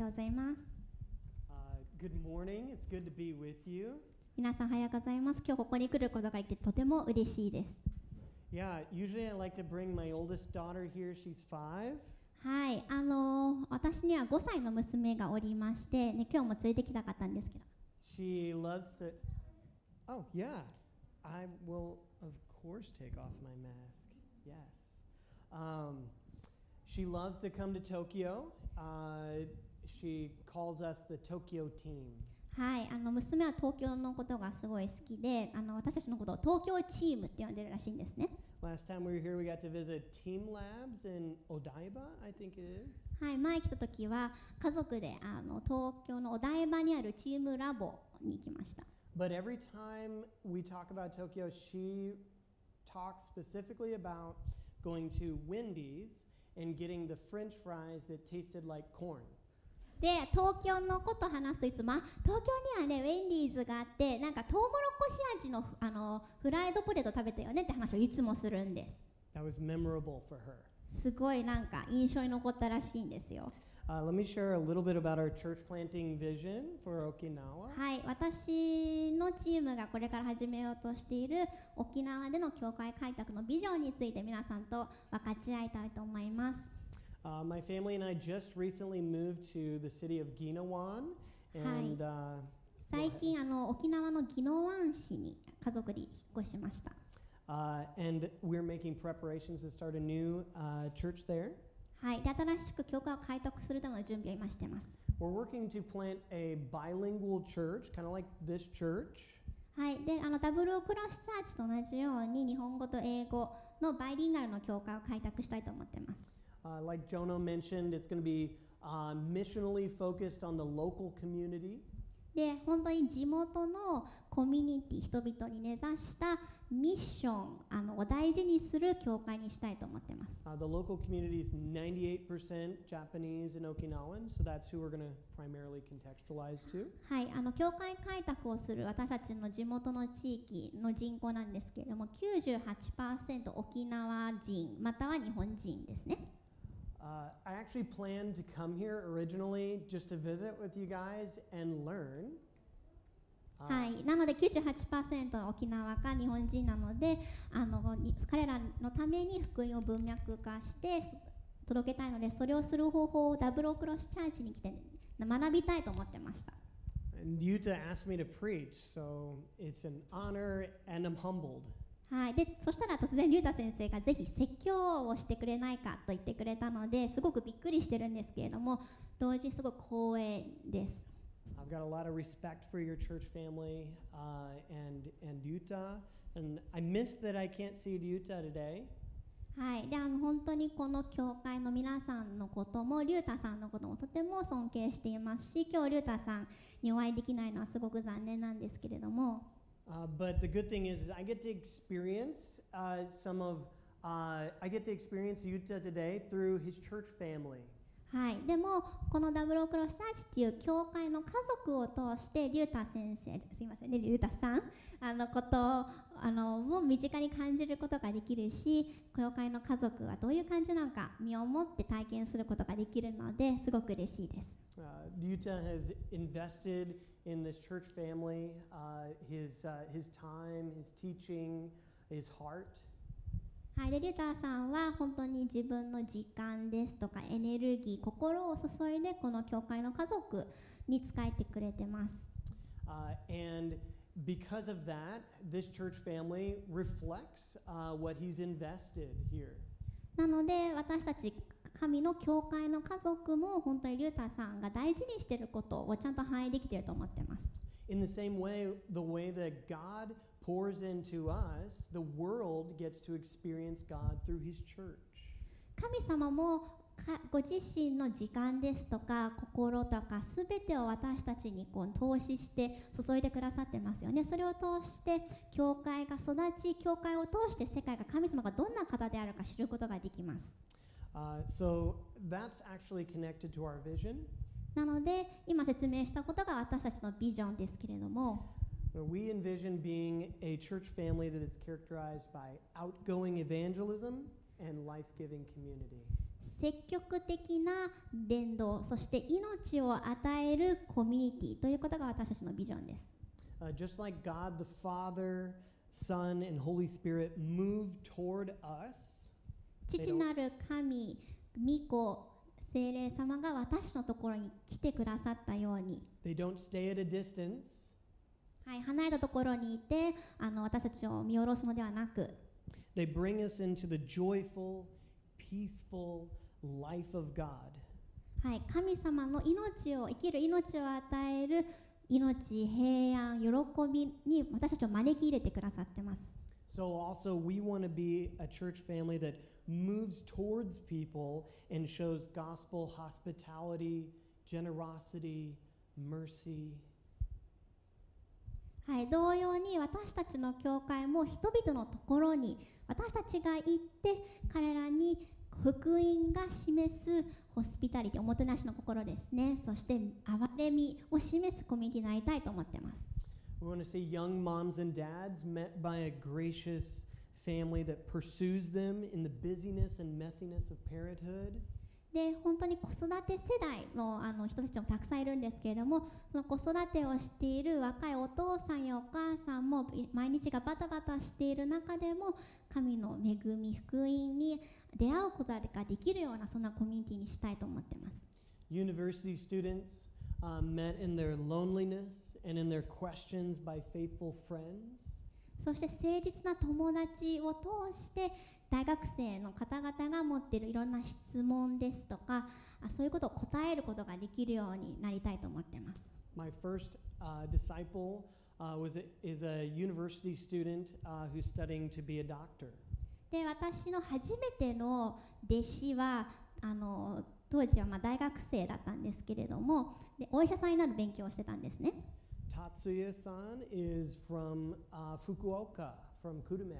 とうございます。Uh, good morning. It's good to be with you. 皆さんおはようございます。今日ここに来ることができてとても嬉しいです。Yeah, usually I like to bring my oldest daughter here. She's five. はい、あのー私には5歳の娘がおりまして、ね、今日も連れてきたかったんですけど、She loves to. Oh, yeah. I will, of course, take off my mask. Yes. Um, she loves to come to Tokyo. Uh, she calls us the Tokyo team. はい、あの娘は東京のことがすごい好きで、あの私たちのことを東京チームって呼んでるらしいんですね。Last time we were here, we got to visit Team Labs in Odaiba, I think it is. はい、前来た時は家族であの東京のお台場にあるチームラボに行きました。But every time we talk about Tokyo, she talks specifically about going to Wendy's and getting the french fries that tasted like corn. で東京のこと話すといつもあ東京にはねウェンディーズがあってなんかトウモロコシ味のあのフライドポテト食べたよねって話をいつもするんです That was memorable for her. すごいなんか印象に残ったらしいんですよ Uh, let me share a little bit about our church planting vision for Okinawa. はい私のチームがこれから始めようとしている沖縄での教会開拓のビジョンについて皆さんと分かち合いたいと思います Uh, my family and I just recently moved to the city of Ginawan. And uh, 最.近あの沖縄の宜野湾市に家族で引っ越しました Uh, and we're making preparations to start a new uh, church there. はいで新しく教会を開拓するための準備を今してます We're working to plant a bilingual church, kind of like this church. はい、であのダブルクロスチャーチと同じように日本語と英語のバイリンガルの教会を開拓したいと思ってます。Uh, like Jono mentioned, it's going to be uh, missionally focused on the local community. で本当に地元のコミュニティ人々に根ざしたミッションあのを大事にする教会にしたいと思ってます。Uh, the local community is 98% Japanese and Okinawan, so that's who we're going to primarily contextualize to. はい、あの教会開拓をする私たちの地元の地域の人口なんですけれども98%沖縄人または日本人ですね。Uh, I actually planned to come here originally just to visit with you guys and learn. Uh, はい、なので98%は沖縄か日本人なのであのに彼らのために福音を文脈化してす届けたいのでそれをする方法をダブルクロスチャーチに来て学びたいと思ってました。And Yuta asked me to preach, so it's an honor and I'm humbled. はい、でそしたら突然、竜太先生がぜひ説教をしてくれないかと言ってくれたのですごくびっくりしてるんですけれども同時にすごく光栄です。I've got a lot of respect for your church family uh, and, and Yuta. And I miss that I can't see Yuta today. はい、であの本当にこの教会の皆さんのことも竜太さんのこともとても尊敬していますし今日竜太さんにお会いできないのはすごく残念なんですけれども but the good thing is, I get to experience uh, some of, uh, I get to experience you today through his church family. はい、でもこのダブルオクロシャーチっていう教会の家族を通してリュータ先生すみませんリュータさんあのことをあのもう身近に感じることができるし教会の家族はどういう感じなのか身をもって体験することができるのですごく嬉しいです。リュウ Uh, in this church family, uh, his, uh, his time, his teaching, his heart. はい、でリュターさんは本当に自分の時間ですとかエネルギー心を注いでこの教会の家族に仕えてくれてます。 Uh, and because of that, this church family reflects uh, what he's invested here. なので私たち 神の教会の家族も本当にリュターさんが大事にしていることをちゃんと反映できていると思ってます。In the same way, the way that God pours into us, the world gets to experience God through his church. 神様もかご自身の時間ですとか心とかすべてを私たちにこう投資して注いでくださってますよねそれを通して教会が育ち教会を通して世界が神様がどんな方であるか知ることができます Uh, so that's actually connected to our vision. なので今説明したことが私たちのビジョンですけれども We envision being a church family that is characterized by outgoing evangelism and life giving community. 積極的な伝道そして命を与えるコミュニティということが私たちのビジョンです Uh, just like God the Father, Son, and Holy Spirit move toward us, 父なる神御子聖霊様が私たちのところに来てくださったように they don't stay at a distance. はい、離れたところにいてあの私たちを見下ろすのではなく They bring us into the joyful, peaceful life of God. はい、神様の命を生きる命を与える命平安喜びに私たちを招き入れてくださってます So, also, we want to be a church family that moves towards people and shows gospel hospitality, generosity, mercy. はい、同様に私たちの教会も人々のところに私たちが行って彼らに福音が示すホスピタリティおもてなしの心ですねそして憐れみを示すコミュニティになりたいと思ってます We want to see young moms and dads met by a gracious family that pursues them in the busyness and messiness of parenthood. で本当に子育て世代のあの人たちもたくさんいるんですけれどもその子育てをしている若いお父さんやお母さんもい毎日がバタバタしている中でも神の恵み福音に出会うことができるようなそんなコミュニティにしたいと思ってます University students uh, met in their loneliness and in their questions by faithful friends. そして誠実な友達を通して大学生の方々が持っているいろんな質問ですとかあそういうことを答えることができるようになりたいと思ってます My first uh, disciple uh, was a, is a university student uh, who's studying to be a doctor. で私の初めての弟子はあの当時はまあ大学生だったんですけれどもでお医者さんになる勉強をしてたんですね Tatsuya-san is from uh, Fukuoka, from Kurume.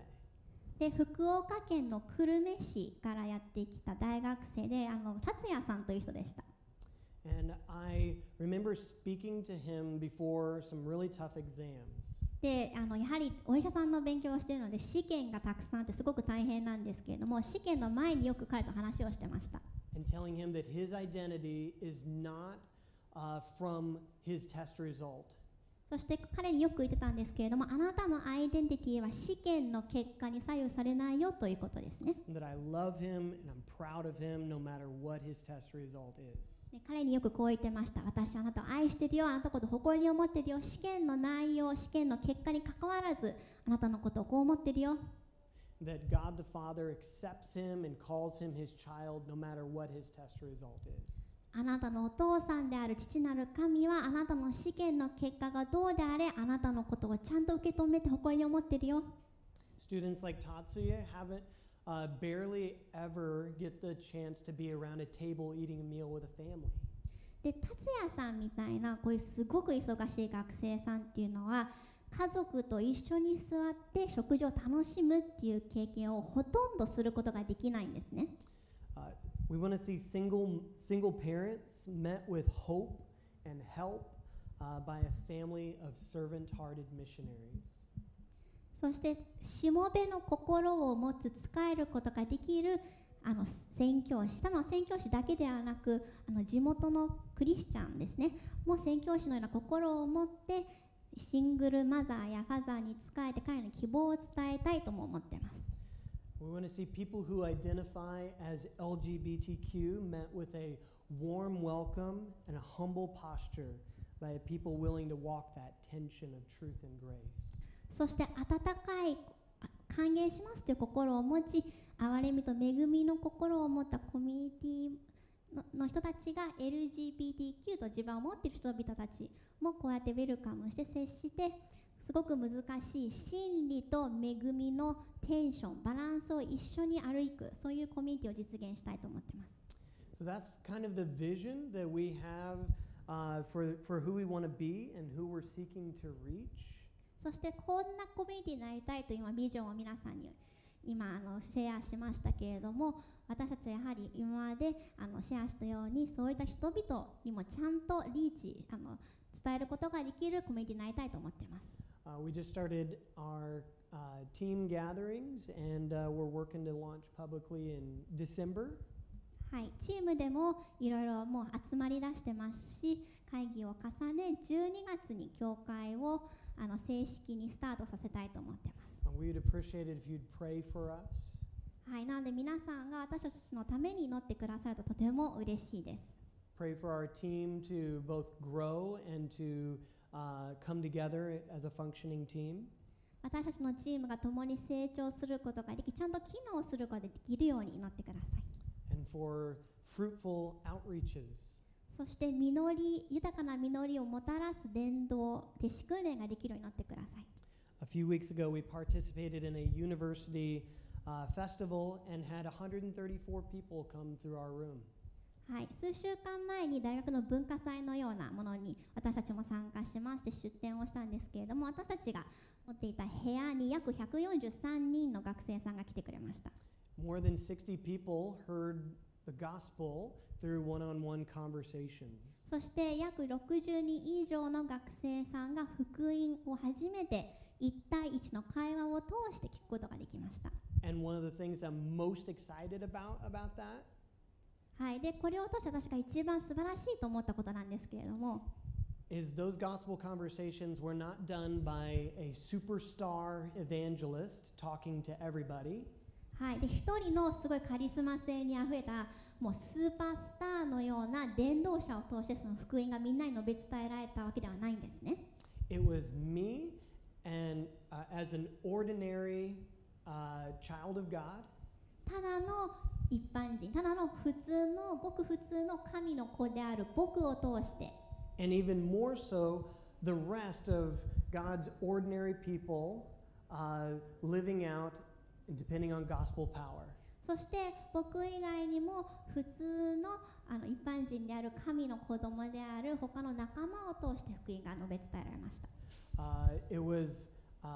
で福岡県の久留米市からやってきた大学生であの達也さんという人でした And I remember speaking to him before some really tough exams. であのやはりお医者さんの勉強をしているので試験がたくさんあってすごく大変なんですけれども試験の前によく彼と話をしてました and telling him that his identity is not uh, from his test result, そして彼によく言ってたんですけれどもあなたのアイデンティティは試験の結果に左右されないよということですね。彼によくこう言ってました。私あなたを愛してるよ。あなたのことを誇りに思ってるよ。試験の内容試験の結果に関わらずあなたのことをこう思ってるよ That God the Father accepts him and calls him his child no matter what his test result is. あなたのお父さんである父なる神はあなたの試験の結果がどうであれあなたのことをちゃんと受け止めて誇りに思ってるよ Students like Tatsuya haven't uh, barely ever get the chance to be around a table eating a meal with a family. で達也さんみたいなこういうすごく忙しい学生さんっていうのは家族と一緒に座って食事を楽しむっていう経験をほとんどすることができないんですね Uh, we want to see single, single parents met with hope and help uh, by a family of servant hearted missionaries. そしてしもべの心を持つ使えることができるあの宣教師ただの宣教師だけではなくあの地元のクリスチャンですねもう宣教師のような心を持ってシングルマザーやファザーに仕えて彼らに希望を伝えたいとも思ってます We want to see people who identify as LGBTQ met with a warm welcome and a humble posture by a people willing to walk that tension of truth and grace. そして温かいあ歓迎しますという心を持ち憐れみと恵みの心を持ったコミュニティのの人たちが LGBTQ と地盤を持っている人々たちもこうやってウェルカムして接してすごく難しい真理と恵みのテンションバランスを一緒に歩くそういうコミュニティを実現したいと思ってます So that's kind of the vision that we have uh, for, for who we want to be and who we're seeking to reach. そしてこんなコミュニティになりたいという今ビジョンを皆さんに今あのシェアしましたけれども私たちはやはり今まであのシェアしたようにそういった人々にもちゃんとリーチあの伝えることができるコミュニティになりたいと思っています。はい、チームでもいろいろもう集まり出してますし、会議を重ね、12月に教会をあの正式にスタートさせたいと思っています。はい、なので皆さんが私たちのために祈ってくださるととても嬉しいです。Pray for our team to both grow and to uh, come together as a functioning team. 私たちのチームが共に成長することができちゃんと機能することができるように祈ってください。 and for fruitful outreaches. そして実り豊かな実りをもたらす伝道弟子訓練ができるようになってください。 A few weeks ago, we participated in a university uh, festival and had 134 people come through our room. はい、数週間前に大学の文化祭のようなものに私たちも参加しまして出展をしたんですけれども私たちが持っていた部屋に約143人の学生さんが来てくれました。More than 60 people heard the gospel through one on one conversations. そして約60人以上の学生さんが福音を初めて1対1の会話を通して聞くことができました。And one of the things I'm most excited about about that はい、でこれを通して私が一番素晴らしいと思ったことなんですけれども is those gospel conversations were not done by a superstar evangelist talking to everybody. はい、で一人のすごいカリスマ性にあふれたもうスーパースターのような伝道者を通してその福音がみんなに述べ伝えられたわけではないんですね。It was me and uh, as an ordinary uh, child of God ただの一般人、ただの普通のごく普通の神の子である僕を通して、and even more so the rest of God's ordinary people uh, living out and depending on gospel power. そして僕以外にも普通のあの一般人である神の子供である他の仲間を通して福音が述べ伝えられました。Uh, it was uh,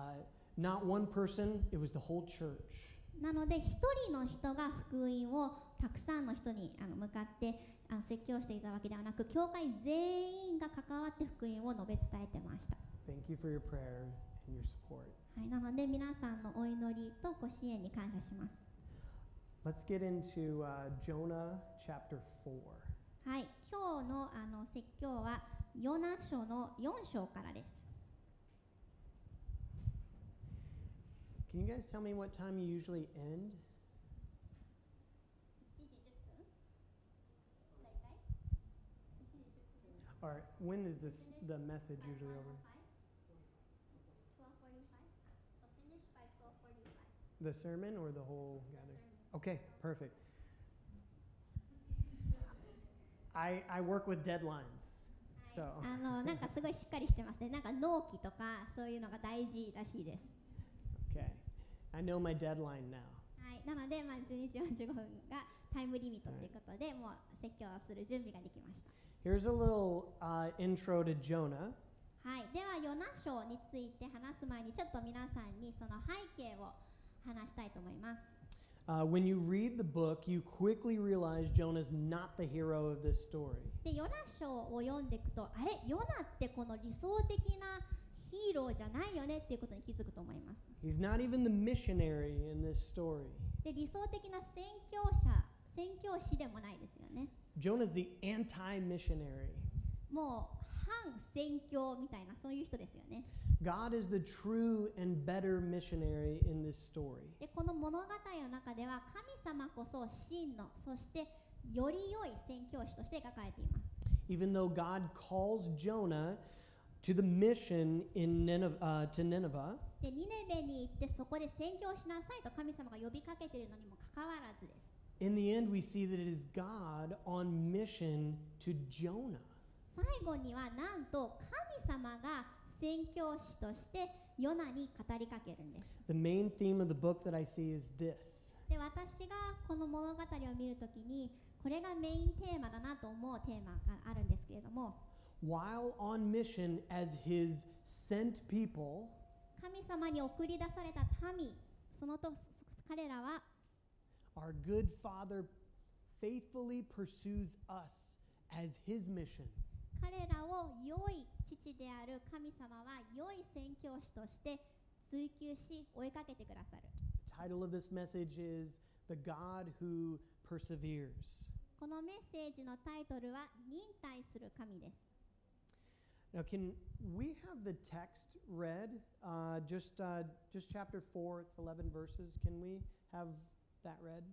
not one person, it was the whole church. なので一人の人が福音をたくさんの人にあの向かってあの説教していたわけではなく教会全員が関わって福音を述べ伝えてました、Thank you for your prayer and your support. はい、なので皆さんのお祈りとご支援に感謝します Let's get into uh, Jonah chapter 4. はい今日のあの説教はヨナ書の4章からです Can you guys tell me what time you usually end? 1時10分 Or when is this the message usually over? 12:45 so finish by 12:45 The sermon or the whole gathering? Okay, perfect. I, I work with deadlines. So, あのなんかすごいしっかりしてますねなんか納期とかそういうのが大事らしいです okay. I know my deadline now. はい、なので、まあ、12時45分がタイムリミットということで、もう説教をする準備ができました。Here's a little uh, intro to Jonah. はい、では、ヨナ書について話す前に、ちょっと皆さんにその背景を話したいと思います。Uh, when you read the book, you quickly realize Jonah's not the hero of this story. で、ヨナ書を読んでいくと、あれ、ヨナってこの理想的なヒーローじゃないよねっていうことに気づくと思います。He's not even the missionary in this story. で、理想的な宣教者、宣教師でもないですよね。Jonah's the anti missionary. もう反宣教みたいな、そういう人ですよね。God is the true and better missionary in this story. でこの物語の中では神様こそ真のそしてより良い宣教師として描かれています Even though God calls Jonah to the mission in Nineveh, uh, to Nineveh, でニネベに行ってそこで宣教しなさいと神様が呼びかけているのにもかかわらずです in the end we see that it is God on mission to Jonah. 最後にはなんと神様が宣教師としてヨナに語りかけるんです The main theme of the book that I see is this で私がこの物語を見るときにこれがメインテーマだなと思うテーマがあるんですけれども While on mission as his sent people, 神様に送り出された民そのと彼らは our good Father faithfully pursues us as his mission. 彼らを良い父である神様は良い宣教師として追求し追いかけてくださる The title of this message is The God Who Perseveres. このメッセージのタイトルは忍耐する神です Now, can we have the text read? Uh, just, uh, just chapter 4, it's 11 verses. Can we have that read?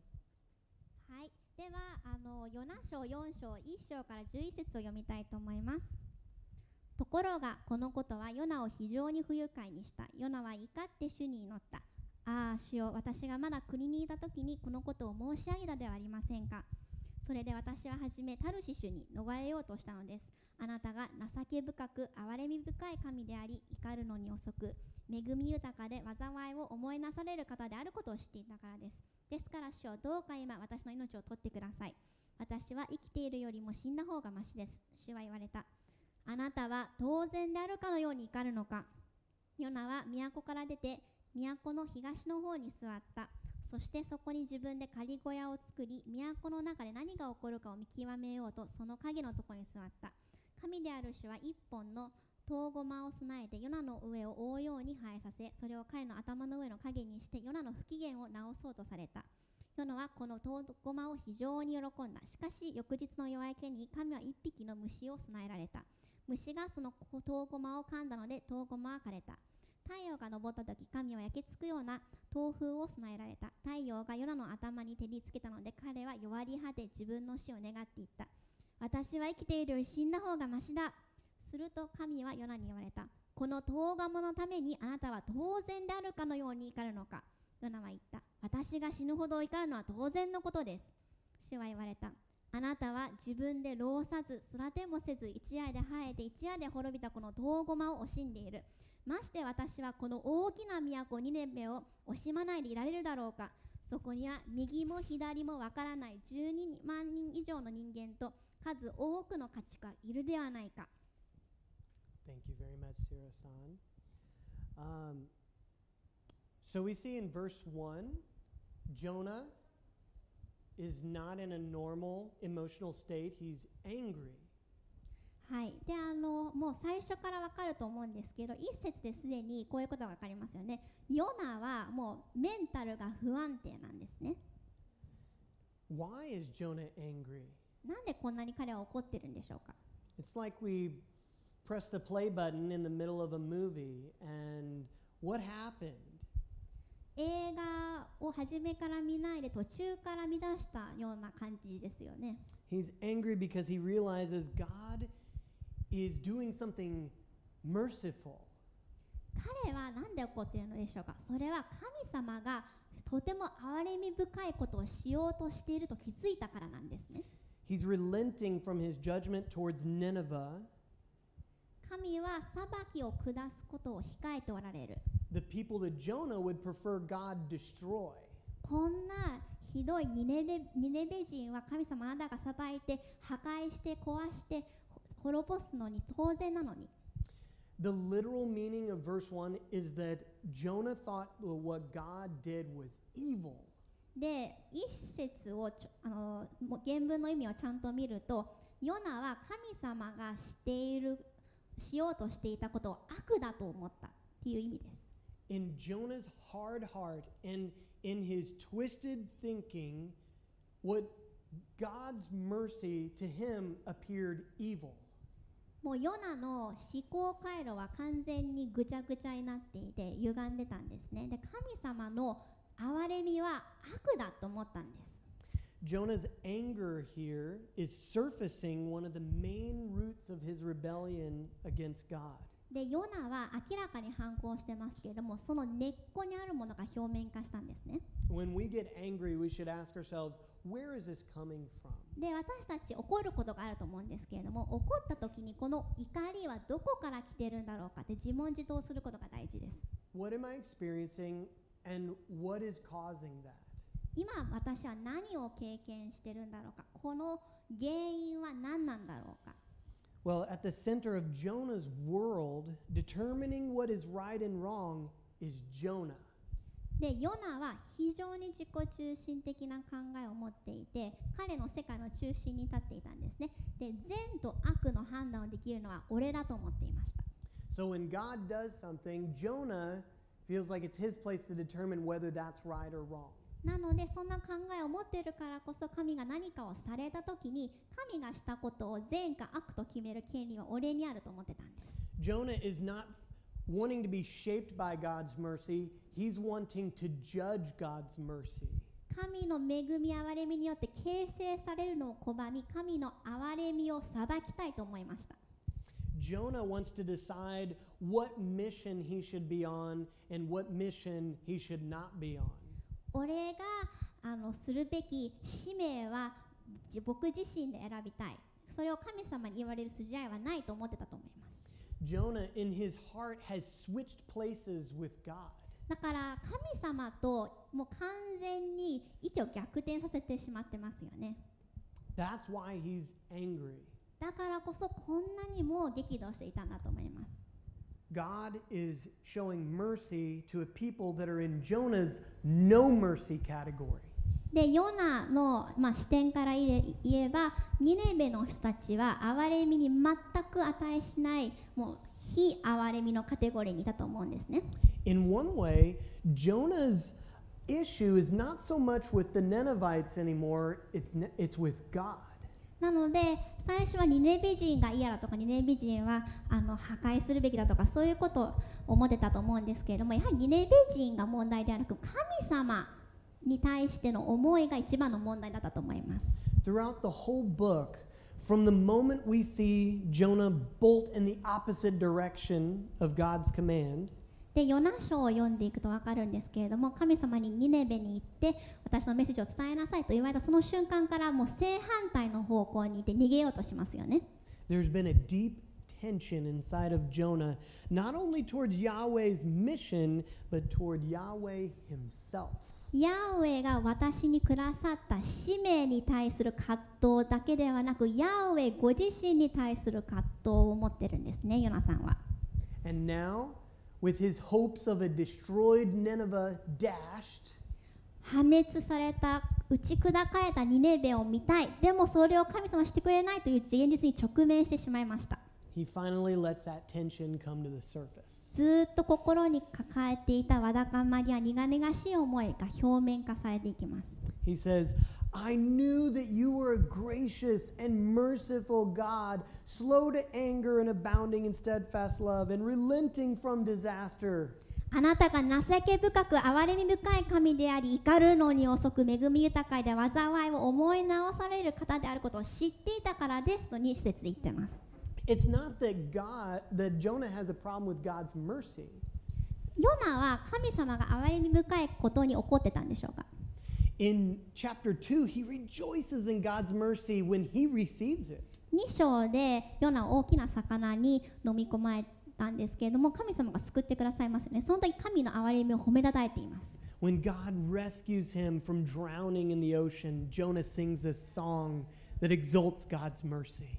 はいではあのヨナ書4章1章から11節を読みたいと思いますところがこのことはヨナを非常に不愉快にしたヨナは怒って主に祈ったああ主よ私がまだ国にいた時にこのことを申し上げたではありませんかそれで私は初めタルシシュに逃れようとしたのですあなたが情け深く憐れみ深い神であり怒るのに遅く恵み豊かで災いを思いなされる方であることを知っていたからです。ですから主よどうか今私の命を取ってください。私は生きているよりも死んだ方がましです。主は言われた。あなたは当然であるかのように怒るのか。ヨナは都から出て都の東の方に座った。そしてそこに自分で仮小屋を作り都の中で何が起こるかを見極めようとその影のところに座った。神である主は一本の遠駒を備えてヨナの上を覆うように生えさせそれを彼の頭の上の影にしてヨナの不機嫌を直そうとされた。ヨナはこの遠駒を非常に喜んだ。しかし翌日の夜明けに神は一匹の虫を備えられた。虫がその遠駒を噛んだので遠駒は枯れた。太陽が昇った時神は焼けつくような豆腐を備えられた。太陽がヨナの頭に照りつけたので彼は弱り果て自分の死を願っていった。私は生きているより死んだ方がましだ。すると神はヨナに言われた。この遠鴨のためにあなたは当然であるかのように怒るのか。ヨナは言った。私が死ぬほど怒るのは当然のことです。主は言われた。あなたは自分で労さず育てもせず一夜で生えて一夜で滅びたこの遠駒を惜しんでいる。まして私はこの大きな都ニネベを惜しまないでいられるだろうか。そこには右も左もわからない。12万人以上の人間と数多くの価値がいるではないか Thank you very much, Siro-san. Um, so we see in verse 1, Jonah is not in a normal emotional state. He's angry. はい、であのもう最初からわかると思うんですけど一節ですでにこういうことがわかりますよねヨナはもうメンタルが不安定なんですね Why is Jonah angry? なんでこんなに彼は怒ってるんでしょうか It's like we press the play button in the middle of a movie, and what happened? 映画を初めから見ないで途中から見出したような感じですよね He's angry because he realizes God is doing something merciful. 彼は何で怒っているのでしょうかそれは神様がとても憐れみ深いことをしようとしていると気づいたからなんですね He's relenting from his judgment towards Nineveh, 神は裁きを下すことを控えておられる the people that Jonah would prefer God destroy. こんなひどいニネベニネベ人は神様あなたが裁いて破壊して壊してほ滅ぼすのに当然なのに The literal meaning of verse 1 is that Jonah thought well, what God did was evil. で一節をあの原文の意味をちゃんと見るとヨナは神様がしているしようとしていたことを悪だと思ったっていう意味です In Jonah's hard heart and in his twisted thinking, what God's mercy to him appeared evil. もうヨナの思考回路は完全にぐちゃぐちゃになっていて歪んでたんですねで神様の憐れみは悪だと思ったんです Jonah's anger here is surfacing one of the main roots of his rebellion against God. でヨナは明らかに反抗してますけれどもその根っこにあるものが表面化したんですね When we get angry, we should ask ourselves, where is this coming from? で私たち怒ることがあると思うんですけれども怒った時にこの怒りはどこから来てるんだろうかって自問自答することが大事です What am I experiencing and what is causing that? 今私は何を経験してるんだろうかこの原因は何なんだろうか Well, at the center of Jonah's world, determining what is right and wrong is Jonah. でヨナは非常に自己中心的な考えを持っていて彼の世界の中心に立っていたんですねで善と悪の判断をできるのは俺だと思っていました So when God does something, Jonah feels like it's his place to determine whether that's right or wrong. なのでそんな考えを持っているからこそ神が何かをされた時に神がしたことを善か悪と決める権利は俺にあると思ってたんです Jonah is not wanting to be shaped by God's mercy, he's wanting to judge God's mercy. 神の恵み憐れみによって形成されるのを拒み神の憐れみを裁きたいと思いました Jonah wants to decide what mission he should be on and what mission he should not be on. 俺があのするべき使命はじ僕自身で選びたいそれを神様に言われる筋合いはないと思ってたと思います Jonah, in his heart, has switched places with God. だから神様ともう完全に位置を逆転させてしまってますよね That's why he's angry. だからこそこんなにも激怒していたんだと思います God is showing mercy to a people that are in Jonah's no mercy category. でヨナの、まあ、視点から言え言えばニネベの人たちは憐れみに全く値しないもう非憐れみのカテゴリーにいたと思うんですね In one way, Jonah's issue is not so much with the Ninevites anymore, it's, ne- it's with God. なので最初はニネベ人が嫌だとかニネベ人はあの破壊するべきだとかそういうことを思ってたと思うんですけれどもやはりニネベ人が問題ではなく神様に対しての思いが一番の問題だったと思います。Throughout the whole book, from the moment we see Jonah bolt in the opposite direction of God's command, でヨナ書を読んでいくと分かるんですけれども神様にニネベに行って私のメッセージを伝えなさいと言われたその瞬間からもう正反対の方向にいて逃げようとしますよね there's been a deep tension inside of Jonah, not only towards Yahweh's mission, but toward Yahweh himself. ヤーウェイが私にくださった使命に対する葛藤だけではなくヤーウェイご自身に対する葛藤を持ってるんですねヨナさんは And now, with his hopes of a destroyed Nineveh dashed, 破滅された打ち砕かれたニネベを見たいでもそれを神様はしてくれないという現実に直面してしまいました he finally lets that tension come to the surface. ずーっと心に抱えていたわだかまりや苦々しい思いが表面化されていきます He says, I knew that you were a gracious and merciful God, slow to anger and abounding in steadfast love, and relenting from disaster. あなたが情け深く憐れみ深い神であり怒るのに遅く恵み豊かで災いを思い直される方であることを知っていたからですと2節で言ってます It's not that God, that Jonah has a problem with God's mercy. ヨナは神様が憐れみ深いことに怒ってたんでしょうか In chapter 2, he rejoices in God's mercy when he receives it. 2章でヨナは大きな魚に飲み込まれたんですけれども神様が救ってくださいますよねその時神の憐れみを褒めたたえています When God rescues him from drowning in the ocean, Jonah sings this song that exalts God's mercy.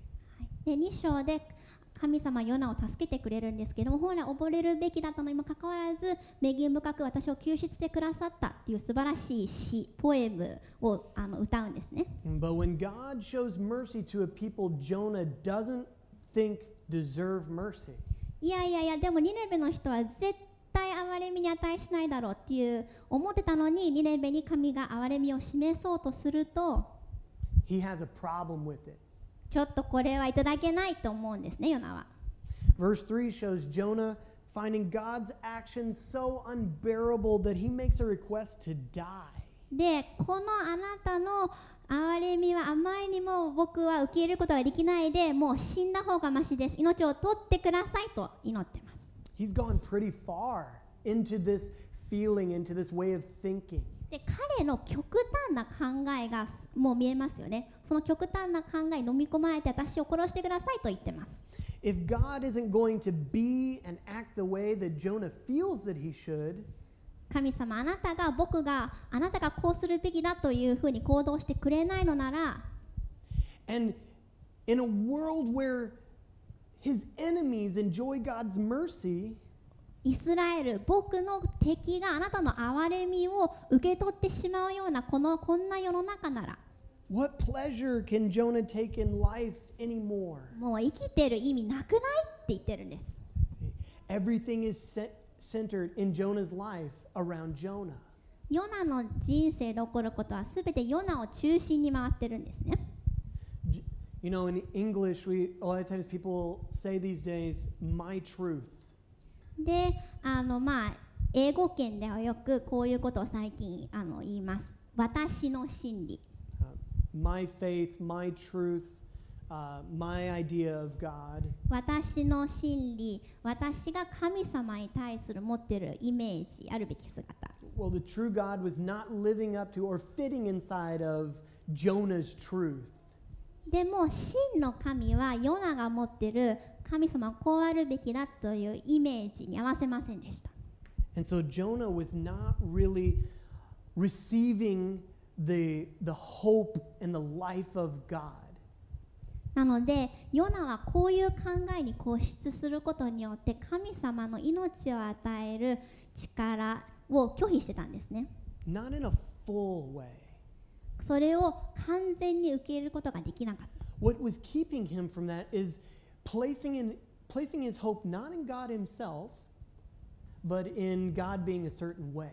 で2章で神様ヨナを助けてくれるんですけども本来溺れるべきだったのにもかかわらず恵み深く私を救出してくださったっていう素晴らしい詩ポエムをあの歌うんですね But when God shows mercy to a people Jonah doesn't think deserve mercy, いやいやいやでもニネベの人は絶対憐れみに値しないだろうっていう思ってたのにニネベに神が憐れみを示そうとすると he has a problem with it. ちょっとこれはいただけないと思うんですねヨナは Verse 3 shows Jonah finding God's actions so unbearable that he makes a request to die. でこのあなたの憐れみはあまりにも僕は受け入れることができないでもう死んだ方がましです命を取ってくださいと祈ってます He's gone pretty far into this feeling, into this way of thinking. で彼の極端な考えがもう見えますよねその極端な考えに飲み込まれて私を殺してくださいと言ってます。If God isn't going to be and act the way that Jonah feels that he should, 神様あなたが僕があなたがこうするべきだというふうに行動してくれないのなら and in a world where his enemies enjoy God's mercy, イスラエル僕の敵があなたの憐れみを受け取ってしまうようなこのこんな世の中なら what pleasure can Jonah take in life anymore? もう生きてる意味なくないって言ってるんです Everything is ce- centered in Jonah's life around Jonah. ヨナの人生で起こることはすべてヨナを中心に回ってるんですね。You know, in English, we a lot of times people say these days, "my truth." であのまあ英語圏ではよくこういうことを最近あの言います。私の真理。Uh, my faith, my truth, uh, my idea of God. 私の真理私が神様に対する持ってるイメージあるべき姿 Well, the true God was not living up to or fitting inside of Jonah's truth. でも真の神はヨナが持ってる神様はこうあるべきだというイメージに合わせませんでした And so Jonah was not really receiving the, the hope and the life of God. なのでヨナはこういう考えに固執することによって神様の命を与える力を拒否してたんですね Not in a full way. それを完全に受け入れることができなかった What was keeping him from that is placing, in, placing his hope not in God himself, but in God being a certain way.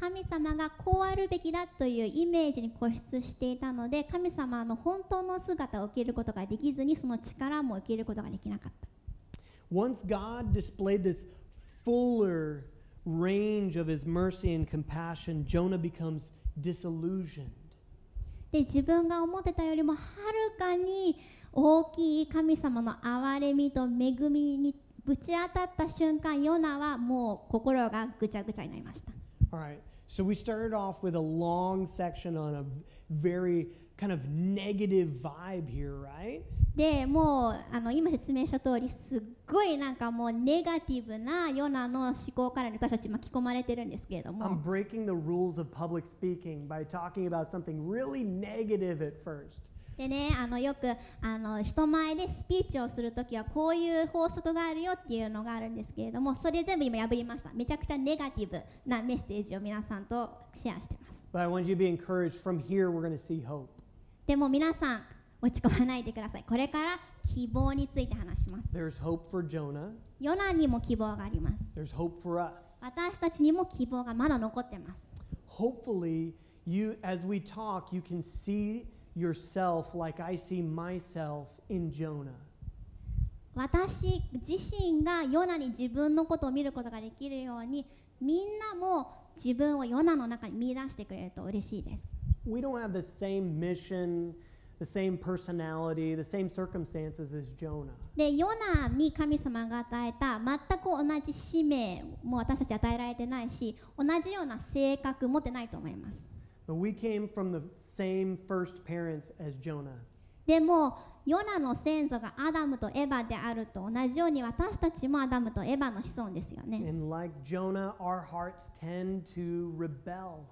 神様がこうあるべきだというイメージに固執していたので神様の本当の姿を受けることができずにその力も受けることができなかった Once God displayed this fuller range of his mercy and compassion, Jonah becomes disillusioned. で自分が思ってたよりもはるかに大きい神様の憐れみと恵みにぶち当たった瞬間ヨナはもう心がぐちゃぐちゃになりました All right, so we started off with a long section on a very kind of negative vibe here, right? でもうあの今説明した通りすっごいなんかもうネガティブなヨナの思考から私たち巻き込まれてるんですけれども I'm breaking the rules of public speaking by talking about something really negative at first. でねあのよくあの人前でスピーチをするときはこういう法則があるよっていうのがあるんですけれどもそれ全部今破りましためちゃくちゃネガティブなメッセージを皆さんとシェアしてます But I want you to be encouraged. From here, we're going to see hope. でも皆さん落ち込まないでくださいこれから希望について話します There's hope for Jonah. ヨナにも希望があります There's hope for us. 私たちにも希望がまだ残ってます Hopefully, you, as we talk, you can see yourself like I see myself in Jonah. 私自身がヨナに自分のことを見ることができるようにみんなも自分をヨナの中に見出してくれると嬉しいです We don't have the same mission, the same personality, the same circumstances as Jonah. でヨナに神様が与えた全く同じ使命も私たち与えられてないし同じような性格持ってないと思います we came from the same first parents as Jonah. でもヨナの先祖がアダムとエバであると同じように私たちもアダムとエバの子孫ですよね And like Jonah, our hearts tend to rebel.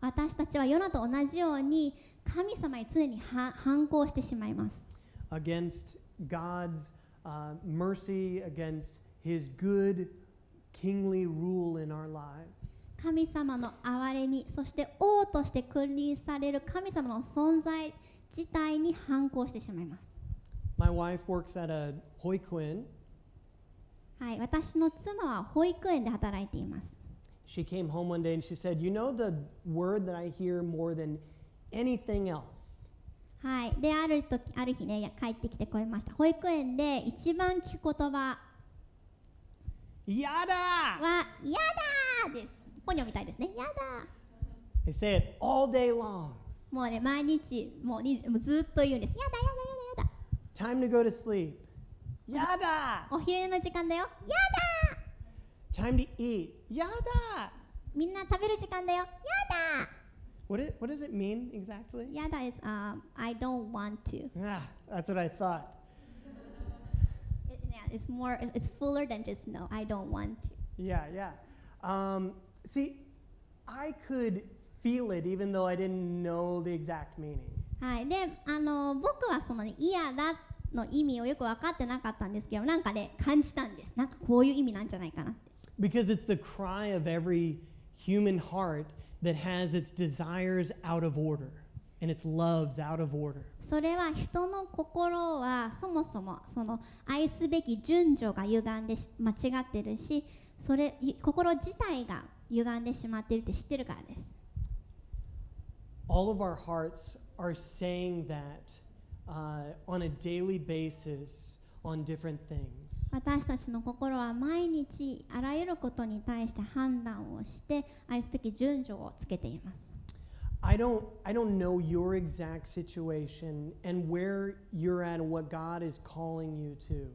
私たちはヨナと同じように神様に常には反抗してしまいます against God's uh, mercy, against His good kingly rule in our lives. 神様の憐れみそして王として君臨される神様の存在自体に反抗してしまいます My wife works at a hoikuen. はい、私の妻は保育園で働いています She came home one day and she said, You know the word that I hear more than anything else? はい、である時ある日ねや帰ってきてこえました保育園で一番聞く言葉 Yada! は「やだ!」ですポニョみたいですね「やだ!」They say it all day long. もうね毎日もうにもうずっと言うんです「やだやだやだやだ Time to go to sleep. Yada! お昼寝の時間だよやだ Time to eat. Yada! みんな食べる時間だよや What, it, what does it mean exactly? だやだ is、um, I don't want to Ah, that's what I thought. It- yeah, it's more it's fuller than just no I don't want to Yeah, yeah. Um, see, I could feel it even though I didn't know the exact meaning. はい、であの僕はその、ね、嫌だの意味をよく分かってなかったんですけどなんかね感じたんですなんかこういう意味なんじゃないかなって Because it's the cry of every human heart that has its desires out of order and its loves out of order. それは人の心はそもそもその愛すべき順序が歪んでし間違ってるしそれい心自体が歪んでしまっているって知ってるからです All of our hearts are saying that uh, on a daily basis on different things. 私たちの心は毎日あらゆることに対して判断をして愛すべき順序をつけています I don't I don't know your exact situation and where you're at and what God is calling you to.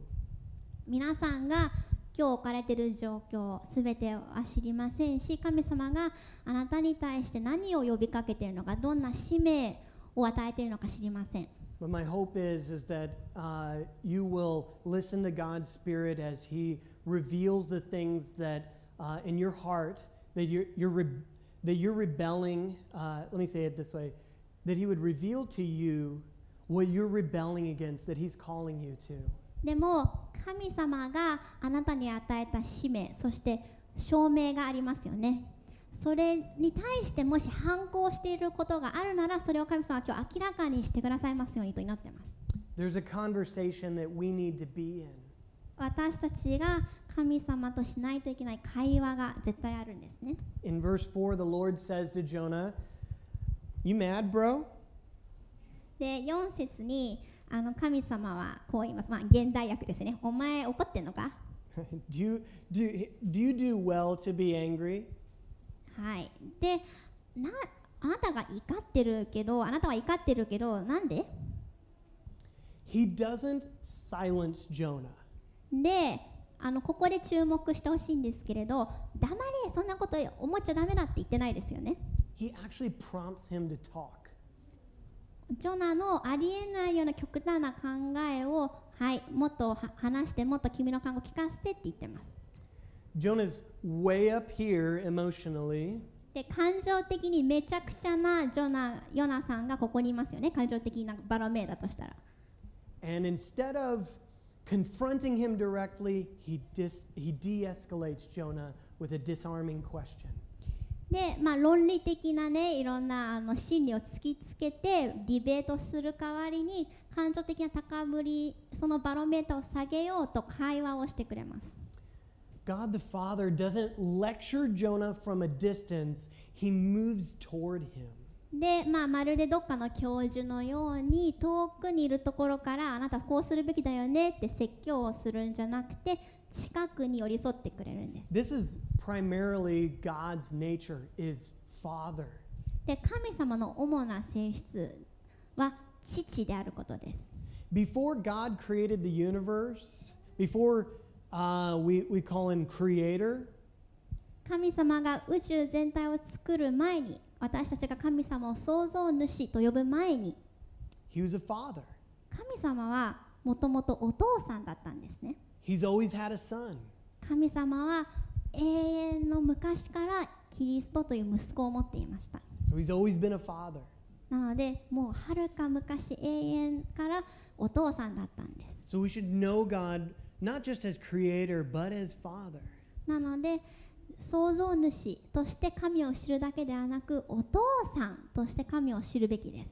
皆さんが今日置かれている状況すべては知りませんし神様があなたに対して何を呼びかけているのかどんな使命を与えているのか知りません But my hope is is that uh, you will listen to God's Spirit as He reveals the things that uh, in your heart that you're, you're re- that you're rebelling. Uh, let me say it this way: that He would reveal to you what you're rebelling against, that He's calling you to. でも神様があなたに与えた使命そして証明がありますよねそれに対してもし反抗していることがあるならそれを神様は今日明らかにしてくださいますようにと祈っています There's a conversation that we need to be in. 私たちが神様としないといけない会話が絶対あるんですね In verse 4, the Lord says to Jonah, You mad, bro? で4節にあの神様はこう言います。まあ現代訳ですね。お前怒ってんのか？Do, you, do, do you do well to be angry? はい。でなあなたが怒ってるけどあなたは怒ってるけどなんで？He doesn't silence Jonah. であのここで注目してほしいんですけれど黙れ。そんなこと思っちゃダメだって言ってないですよね。He actually prompts him to talk. ジョナのありえないような極端な考えをはいもっとは話してもっと君の看護聞かせてって言ってます Jonah's way up here emotionally, で感情的にめちゃくちゃなジョナヨナさんがここにいますよね感情的なバロメーだとしたら and instead of confronting him directly, he, dis, he de escalates Jonah with a disarming question. で、まあ、論理的なねいろんなあの心理を突きつけてディベートする代わりに感情的な高ぶりそのバロメーターを下げようと会話をしてくれます God the Father doesn't lecture Jonah from a distance, he moves toward him. で、まあ、まるでどっかの教授のように遠くにいるところからあなたこうするべきだよねって説教をするんじゃなくて近くに寄り添ってくれるんです This is primarily God's nature is father. で神様の主な性質は父であることです Before God created the universe, before uh, we, we call him creator, 神様が宇宙全体を作る前に私たちが神様を創造主と呼ぶ前に he was a father. 神様はもともとお父さんだったんですね He's always had a son. 神様は永遠の昔からキリストという息子を持っていました So he's always been a father. なのでもうはるか昔永遠からお父さんだったんです So we should know God not just as creator, but as father. なので創造主として神を知るだけではなくお父さんとして神を知るべきです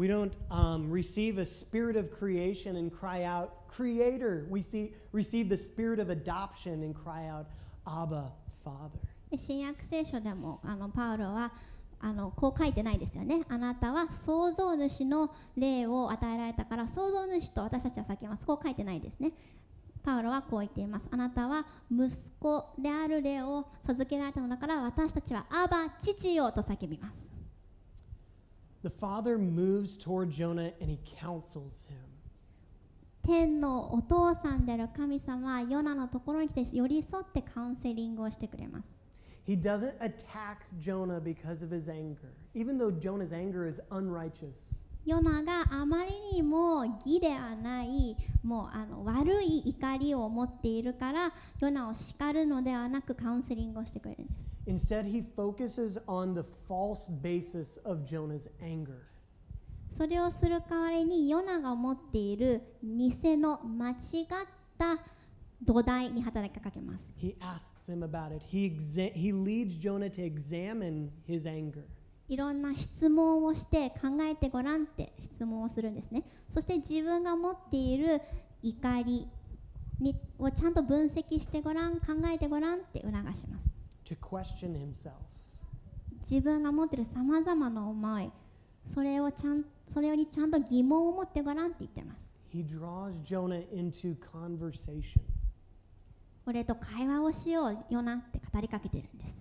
We don't um, receive a spirit of creation and cry out, Creator. We see, receive the spirit of adoption and cry out, Abba, Father. で新約聖書でもあのパウロはあのこう書いてないですよね。あなたは創造主の霊を与えられたから創造主と私たちは叫ます。こう書いてないですね。パウロはこう言っています。あなたは息子である霊を授けられたのだから私たちはアバ父よと叫びます。The Father moves toward Jonah and he counsels him. 天のお父さんである神様はヨナのところに来て寄り添ってカウンセリングをしてくれます。He doesn't attack Jonah because of his anger, even though Jonah's anger is unrighteous. ヨナがあまりにも義ではないもうあの悪い怒りを持っているからヨナを叱るのではなくカウンセリングをしてくれるんです Instead, he focuses on the false basis of Jonah's anger. それをする代わりにヨナが持っている偽の間違った土台に働きかけます He asks him about it. He, he leads Jonah to examine his anger. いろんな質問をして考えてごらんって質問をするんですねそして自分が持っている怒りにをちゃんと分析してごらん考えてごらんって促します to question himself. 自分が持っているさまざまな思いそれをちゃんそれにちゃんと疑問を持ってごらんって言ってます He draws Jonah into conversation. 俺と会話をしようよなって語りかけてるんです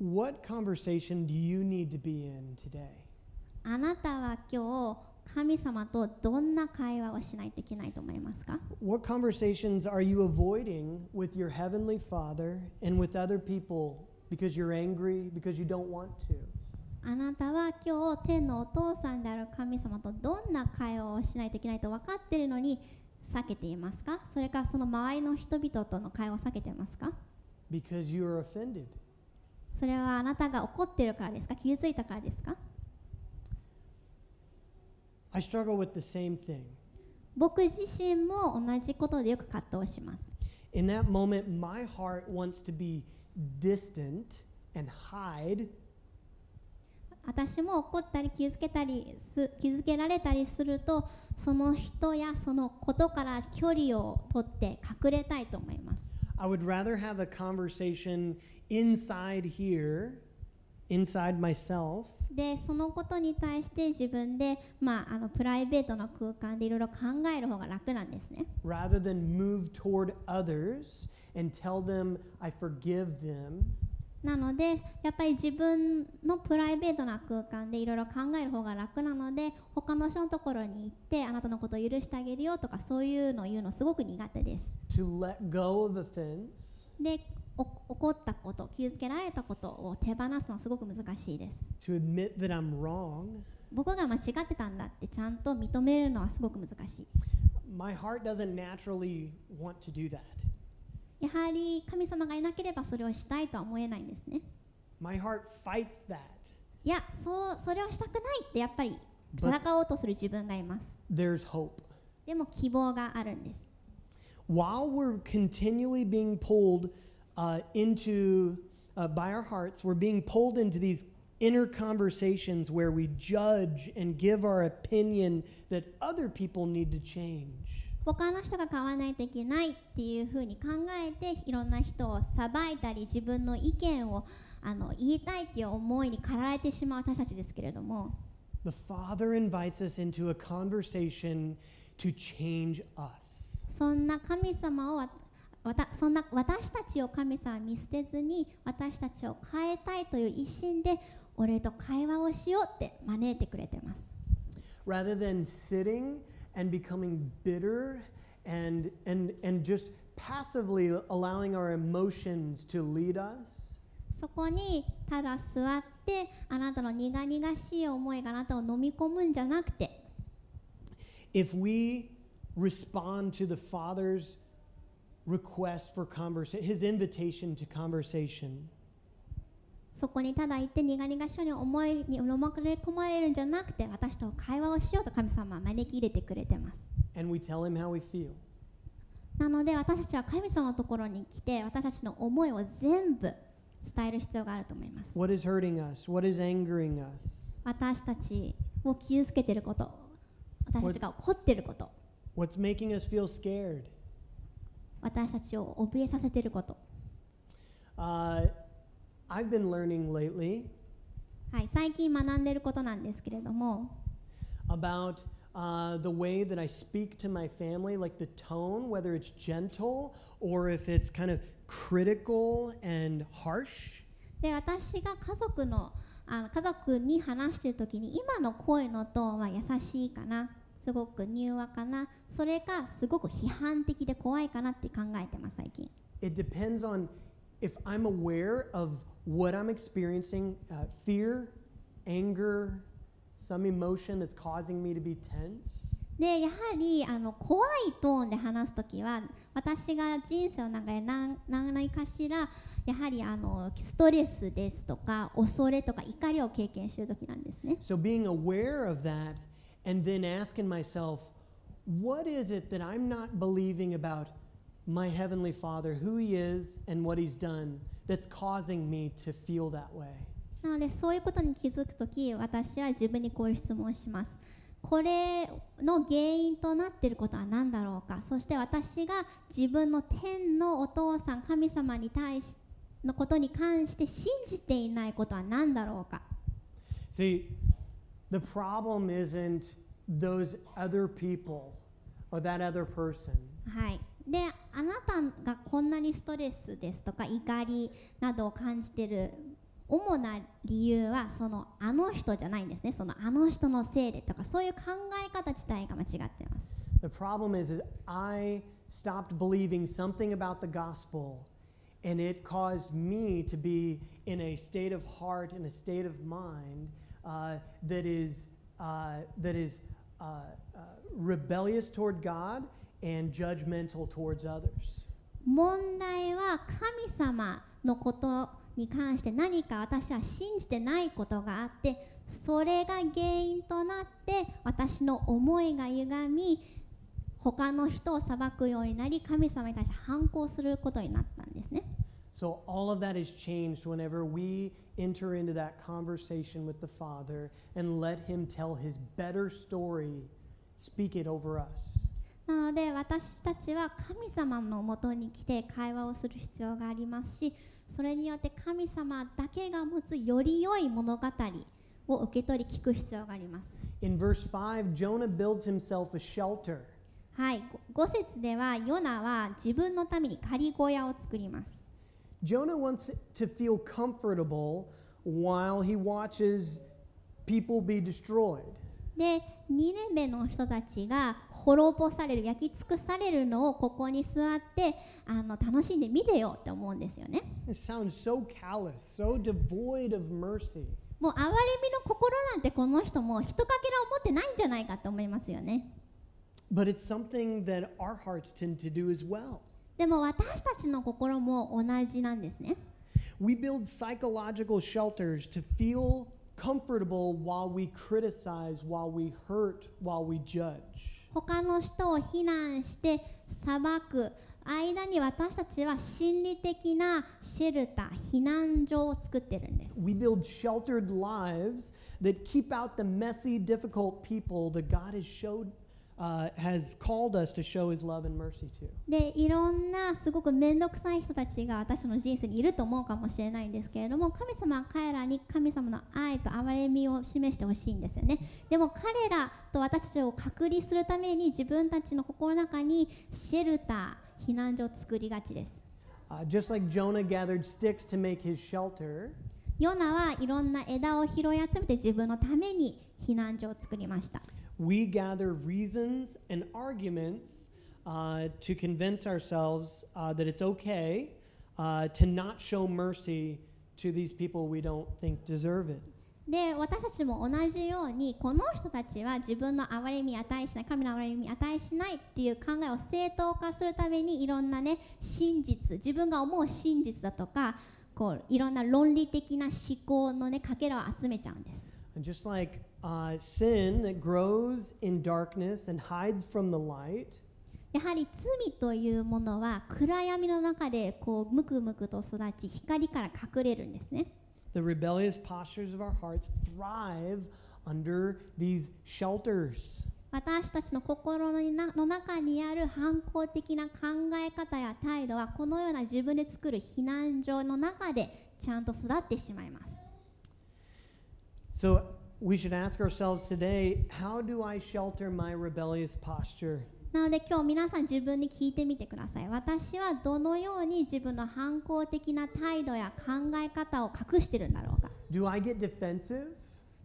What conversation do you need to be in today? あなたは今日神様とどんな会話をしないといけないと思いますか What conversations are you avoiding with your heavenly Father and with other people because you're angry, because you don't want to? あなたは今日天のお父さんである神様とどんな会話をしないといけないと分かっているのに避けていますかそれからその周りの人々との会話を避けていますか Because you are offended. それはあなたが怒っているからですか傷ついたからですか I struggle with the same thing. 僕自身も同じことでよく葛藤します In that moment, my heart wants to be distant and hide 私も怒ったり傷つけたりす傷つけられたりするとその人やそのことから距離を取って隠れたいと思います I would rather have a conversation inside here, inside myself, でそのことに対して自分で、まあ、あのプライベートの空間でいろいろ考える方が楽なんですね。Rather than move toward others and tell them I forgive them. なのでやっぱり自分のプライベートな空間でいろいろ考える方が楽なので他の人のところに行ってあなたのことを許してあげるよとかそういうのを言うのすごく苦手です。To let go of offense. でお怒ったこと傷つけられたことを手放すのはすごく難しいです to admit that I'm wrong. 僕が間違ってたんだってちゃんと認めるのはすごく難しい My heart doesn't naturally want to do that. やはり神様がいなければそれをしたいとは思えないんですね My heart fights that. いやそうそれをしたくないってやっぱり戦おうとする自分がいます there's hope. でも希望があるんです While we're continually being pulled uh, into, uh, by our hearts, we're being pulled into these inner conversations where we judge and give our opinion that other people need to change. 他の人が変わらないといけないっていうふうに考えていろんな人を裁いたり自分の意見をあの言いたいっていう思いに駆られてしまう私たちですけれども The Father invites us into a conversation to change us. そんな神様を わわたそんな私たちを神様は見捨てずに私たちを変えたいという一心で俺と会話をしようって招いてくれてます rather than sitting and becoming bitter and, and, and just passively allowing our emotions to lead us, そこにただ座ってあなたの苦々しい思いがあなたを飲み込むんじゃなくて if we respond to the Father's request for conversation, his invitation to conversation, そこにただ行って苦々しいように思いに飲まれ込まれるんじゃなくて私と会話をしようと神様は招き入れてくれてます and we tell him how we feel, なので私たちは神様のところに来て私たちの思いを全部伝える必要があると思います what is hurting us, what is angering us, 私たちを傷つけていること私たちが怒っていること what's making us feel scared. 私たちを怯えさせていること Uh, I've been learning lately はい最近学んでいることなんですけれども about uh, the way that I speak to my family, like the tone, whether it's gentle or if it's kind of critical and harsh. で私が家族のあの家族に話している時に今の声のトーンは優しいかなすごく柔和かなそれかすごく批判的で怖いかなって考えてます最近 It depends on if I'm aware of what I'm experiencing uh, fear, anger, some emotion that's causing me to be tense. でやはりあの怖いトーンで話す時は私が人生の中で何何かしらやはりあのストレスですとか恐れとか怒りを経験している時なんですね So being aware of that and then asking myself, what is it that I'm not believing about my Heavenly Father, who He is and what He's done, that's causing me to feel that way? なのでそういうことに気づくとき私は自分にこういう質問をしますこれの原因となっていることは何だろうかそして私が自分の天のお父さん神様に対し のことに関して信じていないことは何だろうか See, the problem isn't those other people or that other person. はい、であなたがこんなにストレスですとか怒りなどを感じている主な理由はそのあの人じゃないんですねそのあの人のせいでとかそういう考え方自体が間違っています The problem is, is I stopped believing something about the gospel, and it caused me to be in a state of heart and a state of mind uh, that is uh, that is uh, uh, rebellious toward God and judgmental towards others. 問題は神様のことに関して何か私は信じてないことがあってそれが原因となって私の思いが歪み他の人を裁くようになり神様に対して反抗することになったんですね So all of that is changed whenever we enter into that conversation with the Father and let Him tell His better story, speak it over us. なので私たちは神様のもとに来て会話をする必要がありますしそれによって神様だけが持つより良い物語を受け取り聞く必要があります In verse 5, Jonah builds himself a shelter. はい、5節ではヨナは自分のために仮小屋を作ります。Jonah wants to feel comfortable while he watches people be destroyed. で、ニネベの人たちが滅ぼされる、焼き尽くされるのをここに座ってあの楽しんで見てよって思うんですよね。It sounds so callous, so devoid of mercy. もう憐れみの心なんてこの人も一かけら思ってないんじゃないかと思いますよね。But it's something that our hearts tend to do as well. でも私たちの心も同じなんですね。We build psychological shelters to feel comfortable while we criticize, while we hurt, while we judge. 他の人を非難して裁く間に私たちは心理的なシェルター避難所を作ってるんです We build sheltered lives that keep out the messy, difficult people that God has showed, uh, has called us to show His love and mercy to. でいろんなすごく面倒くさい人たちが私の人生にいると思うかもしれないんですけれども神様は彼らに神様の愛と憐れみを示してほしいんですよね。でも彼らと私たちを隔離するために自分たちの心の中にシェルター避難所を作りがちです。Uh, just like Jonah gathered sticks to make his shelter, ヨナはいろんな枝を拾い集めて自分のために避難所を作りました we gather reasons and arguments uh, to convince ourselves uh, that it's okay uh, to not show mercy to these people we don't think deserve it. で私たちも同じようにこの人たちは自分の憐れみに値しない神の憐れみに値しないっていう考えを正当化するためにいろんなね真実自分が思う真実だとかこういろんな論理的な思考のねかけらを集めちゃうんです And just like uh, sin that grows in darkness and hides from the light, やはり罪というものは暗闇の中でこうムクムクと育ち光から隠れるんですね the rebellious postures of our hearts thrive under these shelters. 私たちの心の中にある反抗的な考え方や態度はこのような自分で作る避難所の中でちゃんと育ってしまいます So we should ask ourselves today how do I shelter my rebellious posture? なので今日皆さん自分に聞いてみてください私はどのように自分の反抗的な態度や考え方を隠してるんだろうか Do I get defensive?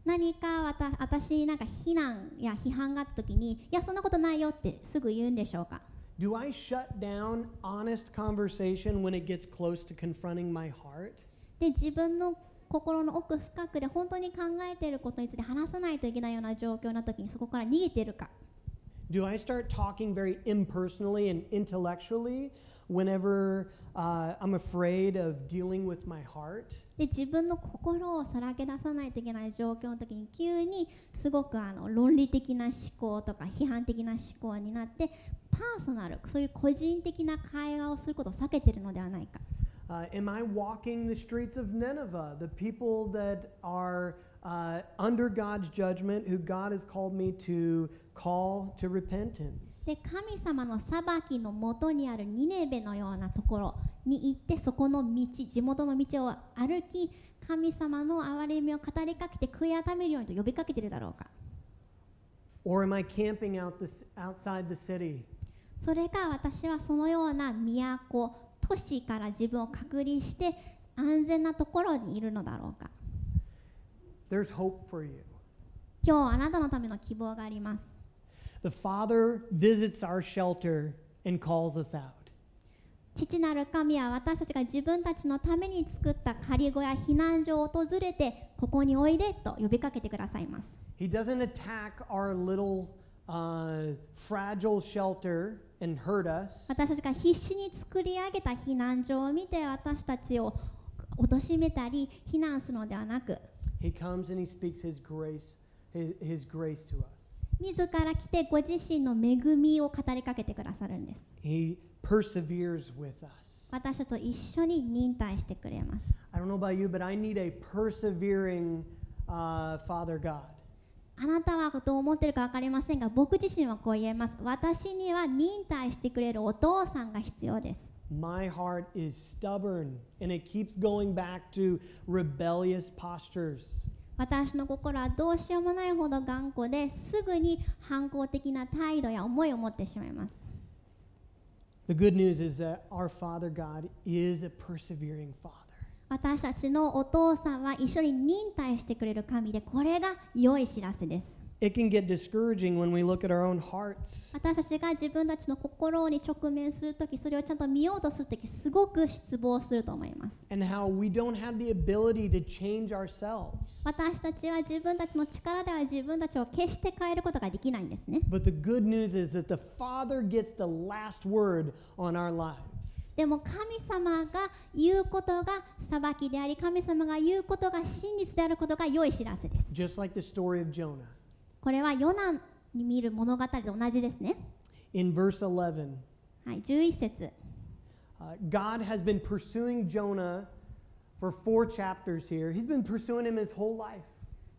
何か私になんか非難や批判があった時にいやそんなことないよってすぐ言うんでしょうか Do I shut down honest conversation when it gets close to confronting my heart? で自分の心の奥深くで本当に考えていることについて話さないといけないような状況な時にそこから逃げているか Do I start talking very impersonally and intellectually whenever uh, I'm afraid of dealing with my heart? で自分の心をさらけ出さないといけない状況の時に急にすごくあの論理的な思考とか批判的な思考になってパーソナルそういう個人的な会話をすることを避けているのではないか Uh, am I walking the streets of Nineveh, the people that are uh, under God's judgment who God has called me to call to repentance. で神様の裁きのもとにあるニネベのようなところに行ってそこの道地元の道を歩き神様の憐れみを語りかけて悔い改めるようにと呼びかけているだろうか Or am I camping out this, outside the city? それか私はそのような都都市から自分を隔離して安全なところにいるのだろうか There's hope for you. 今日あなたのための希望があります The Father visits our shelter and calls us out. 父なる神は私たちが自分たちのために作った仮小屋避難所を訪れてここにおいでと呼びかけてくださいます He doesn't attack our little uh, fragile shelter and hurt us. 私たちが必死に作り上げた避難所を見て私たちを貶めたり非難するのではなく He comes and he speaks his grace, his, his grace to us. 自ら来てご自身の恵みを語りかけてくださるんです He perseveres with us. 私たちと一緒に忍耐してくれます I don't know about you, but I need a persevering uh, Father God. あなたはどう思ってるか分かりませんが僕自身はこう言えます私には忍耐してくれるお父さんが必要です My heart is stubborn and it keeps going back to rebellious postures. 私の心はどうしようもないほど頑固ですぐに反抗的な態度や思いを持ってしまいます The good news is that our Father God is a persevering Father. 私たちのお父さんは一緒に忍耐してくれる神でこれが良い知らせです。It can get discouraging when we look at our own hearts. 私たちが自分たちの心に直面するときそれをちゃんと見ようとするときすごく失望すると思います and how we don't have the ability to change ourselves. 私たちは自分たちの力では自分たちを決して変えることができないんですね But the good news is that the Father gets the last word on our lives. でも神様が言うことが裁きであり神様が言うことが真実であることが良い知らせです Just like the story of Jonah. これはヨナに見る物語と同じですね In verse 11, はい11節 uh, God has been pursuing Jonah for four chapters here. He's been pursuing him his whole life.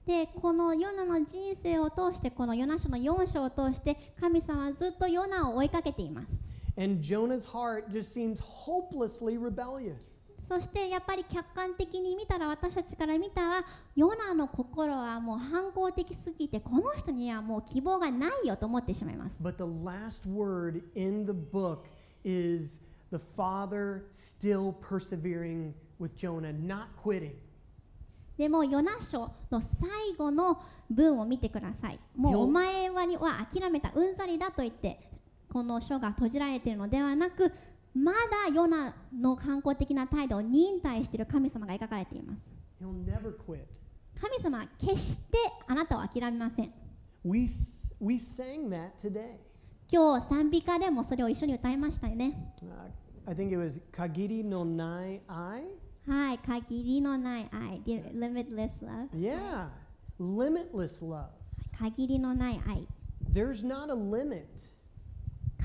でこのヨナの人生を通してこのヨナ書の4章を通して神様はずっとヨナを追いかけています And Jonah's heart just seems hopelessly rebellious. そしてやっぱり客観的に見たら私たちから見たらヨナの心はもう反抗的すぎてこの人にはもう希望がないよと思ってしまいます But the last word in the book is the Father still persevering with Jonah, not quitting. でもヨナ書の最後の文を見てくださいもうよお前は諦めたうんざりだと言ってこの書が閉じられているのではなくまだヨナの反抗的な態度を忍耐している神様が描かれています。神様は決してあなたは諦めません。今日、賛美歌でもそれを一緒に歌いましたよね。限りのない愛。はい、限りのない愛。Limitless love. 限りのない愛。There's not a limit.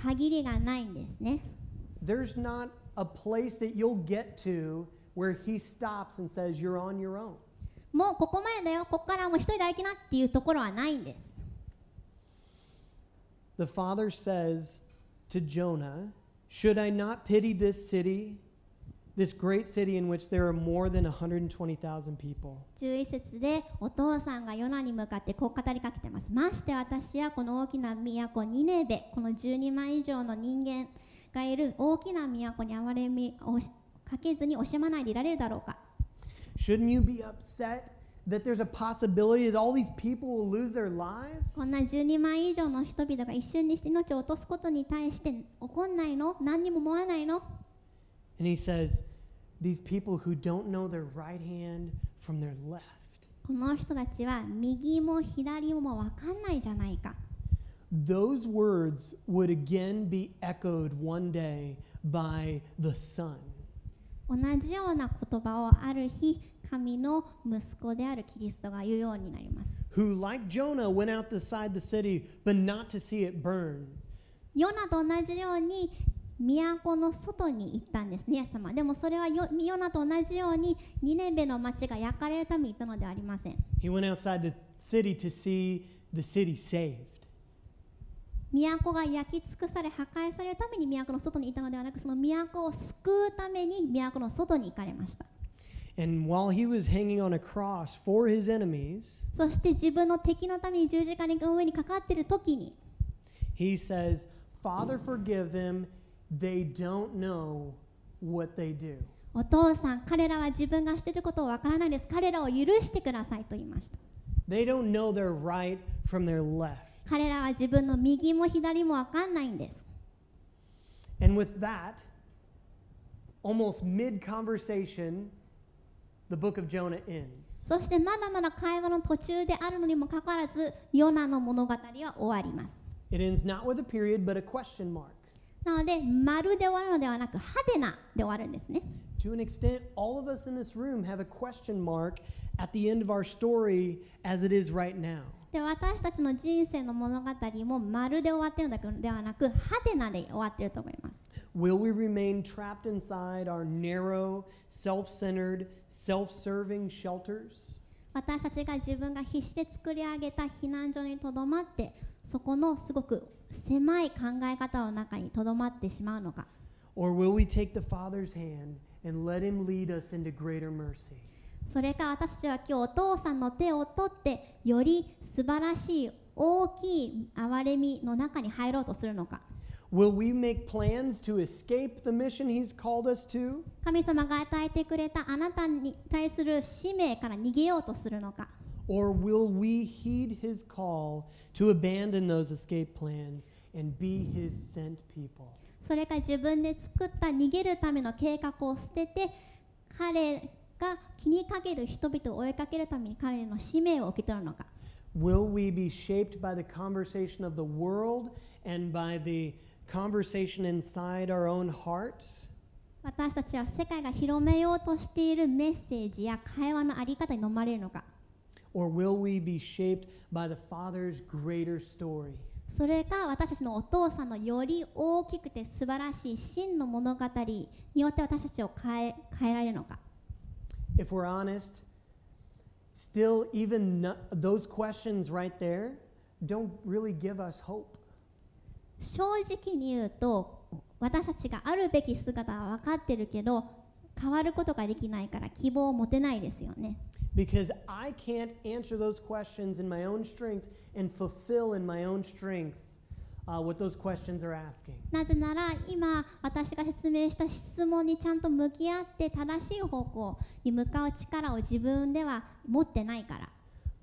限りがないんですね。There's not a place that you'll get to where he stops and says, You're on your own. もうここまでだよここからはもう一人で歩きなっていうところはないんです The father says to Jonah, Should I not pity this city, this great city in which there are more than 120,000 people? 11節でお父さんがヨナに向かってこう語りかけてますまして私はこの大きな都ニネベこの12万以上の人間がいる大きな都に憐れみをしかけずに惜しまないでいられるだろうか Shouldn't you be upset that there's a possibility that all these people will lose their lives? こんな12万以上の人々が一瞬にして命を落とすことに対して怒んないの何にも思わないの And he says, These people who don't know their right hand from their left. この人たちは右も左も分かんないじゃないか Those words would again be echoed one day by the Son. 同じような言葉をある日神の息子であるキリストが言うようになります who, like Jonah, went out beside the city, but not to see it burn. ヨナと同じように都の外に行ったんですね、イエス様。でもそれはヨヨナと同じようにニネベの町が焼かれるために行ったのではありません。He went outside the city to see the city saved. 都が焼き尽くされ破壊されるために都の外にいたのではなくその都を救うために都の外に行かれました And while he was hanging on a cross for his enemies, そして自分の敵のために十字架の上にかかっている時に he says, Father, forgive them. They don't know what they do. お父さん彼らは自分がしていることをわからないです彼らを許してくださいと言いました They don't know their right from their left. 彼らは自分の右も左もわかんないんです And with that, almost mid conversation, the book of Jonah ends. そしてまだまだ会話の途中であるのにもかかわらずヨナの物語は終わります It ends not with a period, but a question mark. なので丸で終わるのではなく派手なで終わるんですね To an extent, all of us in this room have a question mark at the end of our story as it is right now. で私たちの人生の物語も丸で終わってるのではなく派手なで終わってると思います Will we remain trapped inside our narrow, self centered, self serving shelters? 私たちが自分が必死で作り上げた避難所にとどまってそこのすごく狭い考え方の中にとどまってしまうのか Or will we take the Father's hand and let Him lead us into greater mercy? それか私たちは今日お父さんの手を取ってより素晴らしい大きい憐れみの中に入ろうとするのか Will we make plans to escape the mission He's called us to? 神様が与えてくれたあなたに対する使命から逃げようとするのか Or will we heed His call to abandon those escape plans and be His sent people? それか自分で作った逃げるための計画を捨てて彼が気にかける人々を追いかけるために彼の使命を受け取るのか Will we be shaped by the conversation of the world and by the conversation inside our own hearts? 私たちは世界が広めようとしているメッセージや会話のあり方に飲まれるのか Or will we be shaped by the Father's greater story? それか私たちのお父さんのより大きくて素晴らしい真の物語によって私たちを変え変えられるのか If we're honest, still, even no, those questions right there don't really give us hope. 正直に言うと私たちがあるべき姿は分かってるけど変わることができないから希望を持てないですよね Because I can't answer those questions in my own strength and fulfill in my own strength uh, what those questions are asking. なぜなら今私が説明した質問にちゃんと向き合って正しい方向に向かう力を自分では持ってないから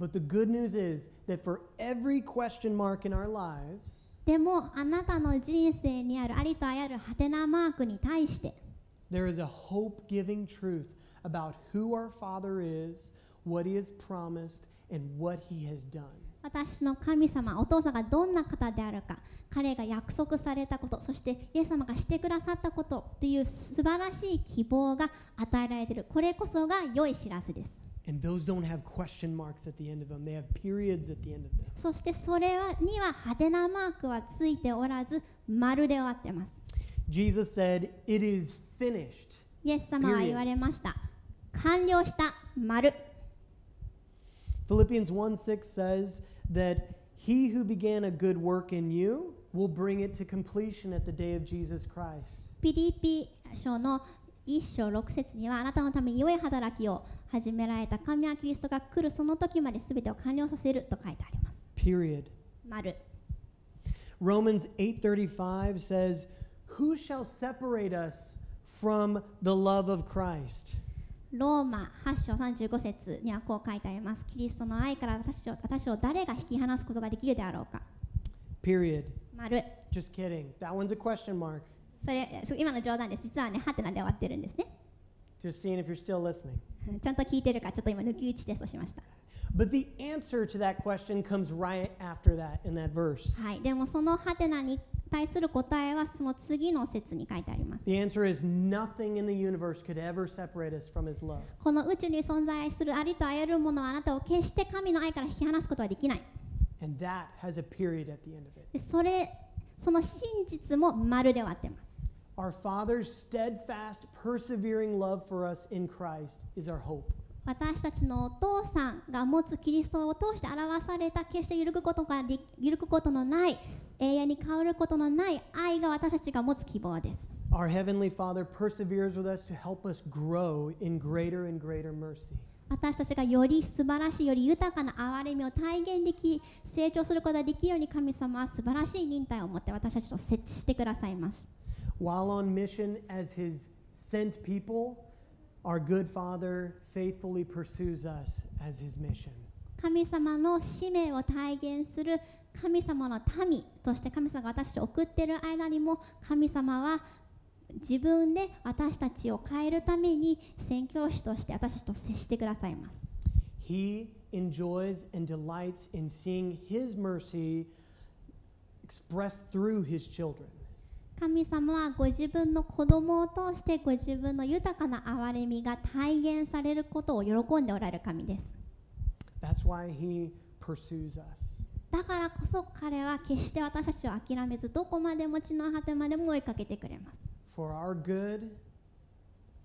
But the good news is that for every question mark in our lives, でもあなたの人生にあるありとあらゆるハテナマークに対して there is a hope giving truth about who our Father is, what He has promised, and what He has done. 私の神様お父さんがどんな方であるか彼が約束されたことそしてイエス様がしてくださったことという素晴らしい希望が与えられている。これこそが良い知らせです。And those don't have question marks at the end of them, they have periods at the end of them. そしてそれはにはハテナマークはついておらず丸で終わってます。Jesus said, It is finished. イエス様は言われました。完了した丸 Philippians 1 6 says that he who began a good work in you will bring it to completion at the day of Jesus Christ. ピリピ書の1章6節にはあなたのために良い働きを始められた神はキリストが来るその時まで全てを完了させると書いてあります Period. 丸 Romans 8:35 says, "Who shall separate us from the love of Christ?" ローマ8章35節にはこう書いてあります。キリストの愛から私を私を誰が引き離すことができるであろうか。Period. 丸。Just kidding. That one's a question mark. それ今の冗談です。実はね、ハテナで終わってるんですね。Just seeing if you're still listening. ちゃんと聞いてるか、ちょっと今抜き打ちテストしました。But the answer to that question comes right after that in that verse. はい。でもそのハテナに対する答えはその次の説に書いてあります。この宇宙に存在するありとあらゆるものはあなたを決して神の愛から引き離すことはできない。それ、その真実もまるで終わってます。私たちのお父さんが持つキリストを通して表された決してゆるくことができるぐことのない永遠に変わることのない愛が私たちが持つ希望です Our Heavenly Father perseveres with us to help us grow in greater and greater mercy. 私たちがより素晴らしいより豊かな憐れみを体現でき成長することができるように神様は素晴らしい忍耐を持って私たちと設置してくださいます While on mission as His sent people, our good Father faithfully pursues us as His mission. 神様の使命を体現する神様の民として神様が私たちを送っている間にも神様は自分で私たちを変えるために宣教師として私たちと接してくださいます He enjoys and delights in seeing His mercy expressed through His children. 神様はご自分の子供を通してご自分の豊かな憐れみが体現されることを喜んでおられる神です That's why He pursues us. だからこそ彼は決して私たちを諦めずどこまでも地の果てまでも追いかけてくれます For our good,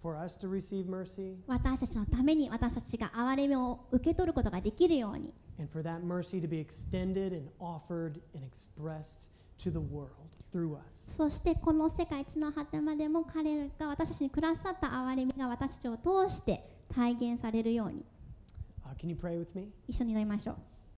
for us to receive mercy, 私たちのために私たちが憐れみを受け取ることができるように and for that mercy to be extended and offered and expressed to the world through us. そしてこの世界地の果てまでも彼が私たちにくださった憐れみが私たちを通して体現されるように Uh, can you pray with me? 一緒に祈りましょう